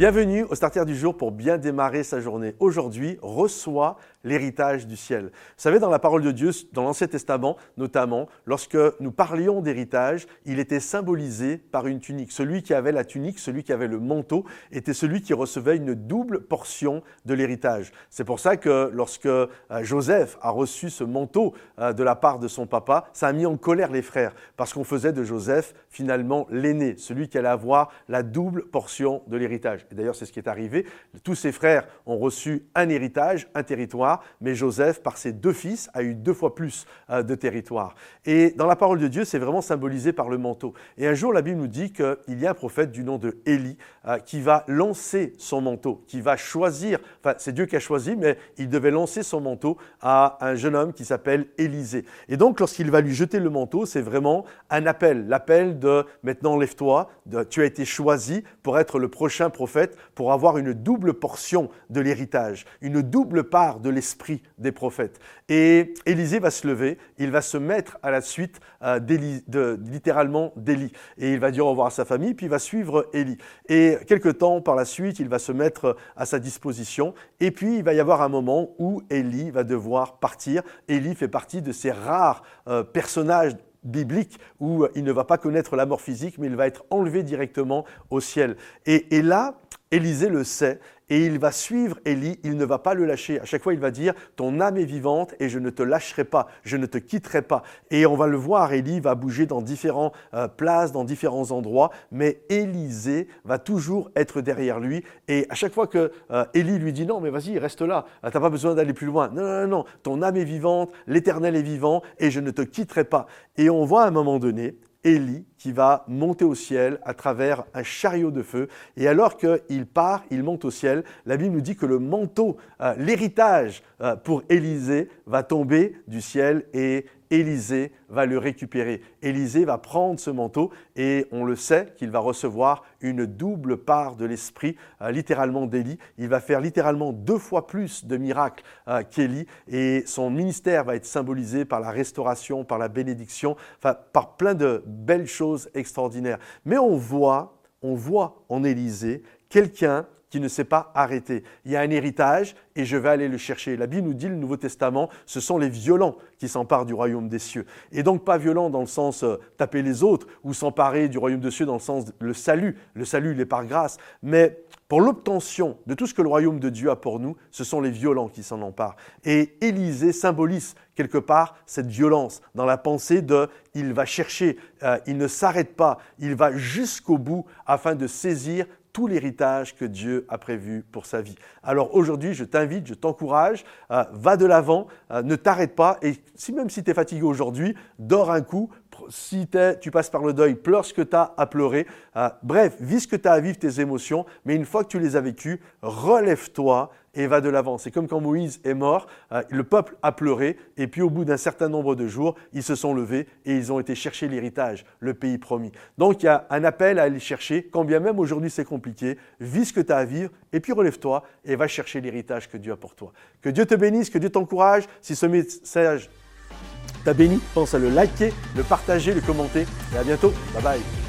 Bienvenue au Starter du jour pour bien démarrer sa journée. Aujourd'hui, reçois l'héritage du ciel. Vous savez, dans la parole de Dieu, dans l'Ancien Testament notamment, lorsque nous parlions d'héritage, il était symbolisé par une tunique. Celui qui avait la tunique, celui qui avait le manteau, était celui qui recevait une double portion de l'héritage. C'est pour ça que lorsque euh, Joseph a reçu ce manteau euh, de la part de son papa, ça a mis en colère les frères, parce qu'on faisait de Joseph finalement l'aîné, celui qui allait avoir la double portion de l'héritage. Et d'ailleurs, c'est ce qui est arrivé. Tous ses frères ont reçu un héritage, un territoire mais Joseph, par ses deux fils, a eu deux fois plus euh, de territoire. Et dans la parole de Dieu, c'est vraiment symbolisé par le manteau. Et un jour, la Bible nous dit qu'il y a un prophète du nom de Élie euh, qui va lancer son manteau, qui va choisir, enfin c'est Dieu qui a choisi, mais il devait lancer son manteau à un jeune homme qui s'appelle Élisée. Et donc, lorsqu'il va lui jeter le manteau, c'est vraiment un appel, l'appel de maintenant lève-toi, tu as été choisi pour être le prochain prophète, pour avoir une double portion de l'héritage, une double part de l'héritage l'esprit des prophètes. Et Élisée va se lever, il va se mettre à la suite euh, de, littéralement d'Élie. Et il va dire au revoir à sa famille, puis il va suivre Élie. Et quelque temps par la suite, il va se mettre à sa disposition. Et puis il va y avoir un moment où Élie va devoir partir. Élie fait partie de ces rares euh, personnages bibliques où il ne va pas connaître la mort physique, mais il va être enlevé directement au ciel. Et là, Élisée le sait et il va suivre Élie, il ne va pas le lâcher. À chaque fois, il va dire, ton âme est vivante et je ne te lâcherai pas, je ne te quitterai pas. Et on va le voir, Élie va bouger dans différentes euh, places, dans différents endroits, mais Élisée va toujours être derrière lui. Et à chaque fois que euh, Élie lui dit, non, mais vas-y, reste là, tu n'as pas besoin d'aller plus loin. Non, non, non, ton âme est vivante, l'Éternel est vivant et je ne te quitterai pas. Et on voit à un moment donné, Élie qui va monter au ciel à travers un chariot de feu. Et alors qu'il part, il monte au ciel, la Bible nous dit que le manteau, euh, l'héritage euh, pour Élisée va tomber du ciel et Élisée va le récupérer. Élisée va prendre ce manteau et on le sait qu'il va recevoir une double part de l'esprit, euh, littéralement d'Élie. Il va faire littéralement deux fois plus de miracles euh, qu'Élie et son ministère va être symbolisé par la restauration, par la bénédiction, par plein de belles choses extraordinaires. Mais on voit, on voit en Élisée quelqu'un qui ne s'est pas arrêté. Il y a un héritage et je vais aller le chercher. La Bible nous dit, le Nouveau Testament, ce sont les violents qui s'emparent du royaume des cieux. Et donc pas violents dans le sens euh, taper les autres ou s'emparer du royaume des cieux dans le sens le salut. Le salut, il est par grâce. Mais pour l'obtention de tout ce que le royaume de Dieu a pour nous, ce sont les violents qui s'en emparent. Et Élisée symbolise quelque part cette violence dans la pensée de il va chercher, euh, il ne s'arrête pas, il va jusqu'au bout afin de saisir tout l'héritage que Dieu a prévu pour sa vie. Alors aujourd'hui, je t'invite, je t'encourage, euh, va de l'avant, euh, ne t'arrête pas, et si même si tu es fatigué aujourd'hui, dors un coup, si tu passes par le deuil, pleure ce que tu as à pleurer. Euh, bref, vis ce que tu as à vivre, tes émotions, mais une fois que tu les as vécues, relève-toi et va de l'avant. C'est comme quand Moïse est mort, euh, le peuple a pleuré, et puis au bout d'un certain nombre de jours, ils se sont levés et ils ont été chercher l'héritage, le pays promis. Donc il y a un appel à aller chercher, quand bien même aujourd'hui c'est compliqué, vis ce que tu as à vivre, et puis relève-toi et va chercher l'héritage que Dieu a pour toi. Que Dieu te bénisse, que Dieu t'encourage. Si ce message t'a béni, pense à le liker, le partager, le commenter, et à bientôt. Bye bye.